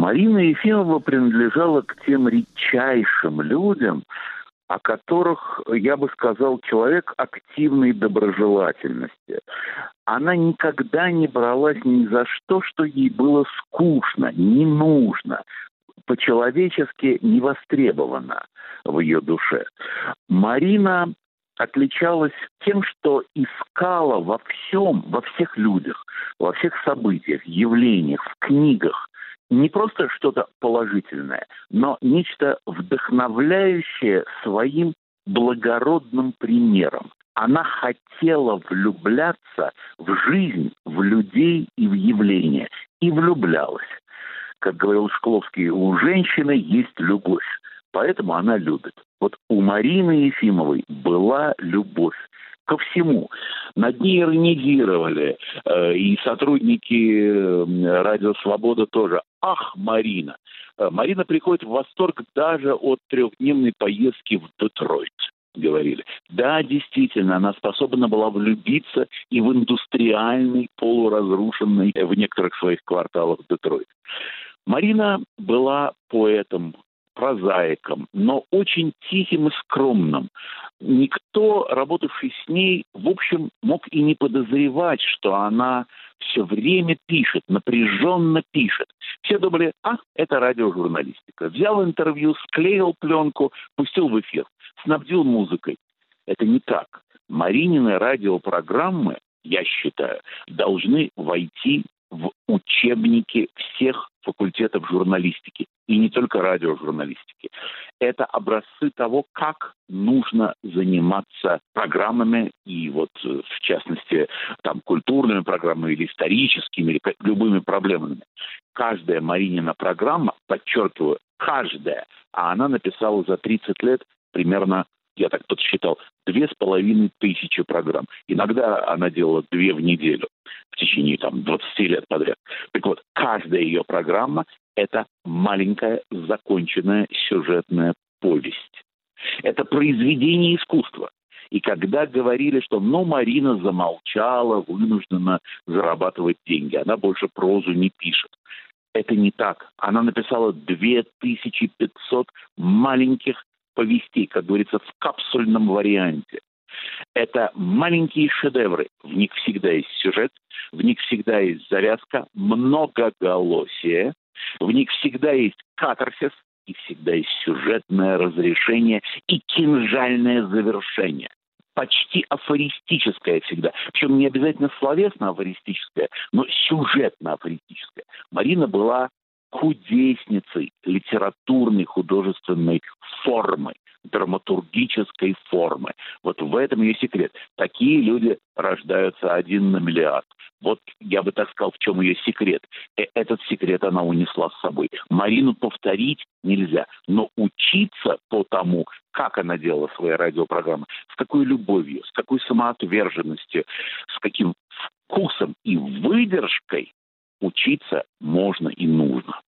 Марина Ефимова принадлежала к тем редчайшим людям, о которых, я бы сказал, человек активной доброжелательности. Она никогда не бралась ни за что, что ей было скучно, не нужно, по-человечески не востребовано в ее душе. Марина отличалась тем, что искала во всем, во всех людях, во всех событиях, явлениях, в книгах, не просто что-то положительное, но нечто вдохновляющее своим благородным примером. Она хотела влюбляться в жизнь, в людей и в явления. И влюблялась. Как говорил Шкловский, у женщины есть любовь. Поэтому она любит. Вот у Марины Ефимовой была любовь ко всему. Над ней иронизировали э, и сотрудники э, Радио Свобода тоже. Ах, Марина! Э, Марина приходит в восторг даже от трехдневной поездки в Детройт говорили. Да, действительно, она способна была влюбиться и в индустриальный, полуразрушенный в некоторых своих кварталах Детройт. Марина была поэтом, прозаиком, но очень тихим и скромным. Никто, работавший с ней, в общем, мог и не подозревать, что она все время пишет, напряженно пишет. Все думали, а, это радиожурналистика. Взял интервью, склеил пленку, пустил в эфир, снабдил музыкой. Это не так. Маринины радиопрограммы, я считаю, должны войти в учебники всех факультетов журналистики и не только радиожурналистики. Это образцы того, как нужно заниматься программами и вот э, в частности там культурными программами или историческими или любыми проблемами. Каждая Маринина программа, подчеркиваю, каждая, а она написала за 30 лет примерно я так подсчитал, две с половиной тысячи программ. Иногда она делала две в неделю течение там 20 лет подряд. Так вот, каждая ее программа – это маленькая законченная сюжетная повесть. Это произведение искусства. И когда говорили, что ну Марина замолчала, вынуждена зарабатывать деньги, она больше прозу не пишет. Это не так. Она написала 2500 маленьких повестей, как говорится, в капсульном варианте. Это маленькие шедевры. В них всегда есть сюжет, в них всегда есть завязка, многоголосие, в них всегда есть катарсис, и всегда есть сюжетное разрешение и кинжальное завершение. Почти афористическое всегда. Причем не обязательно словесно афористическое, но сюжетно афористическое. Марина была кудесницей литературной художественной формы, драматургической формы. Вот в этом ее секрет. Такие люди рождаются один на миллиард. Вот я бы так сказал, в чем ее секрет. Э, этот секрет она унесла с собой. Марину повторить нельзя, но учиться по тому, как она делала свои радиопрограммы, с какой любовью, с какой самоотверженностью, с каким вкусом и выдержкой учиться можно и нужно.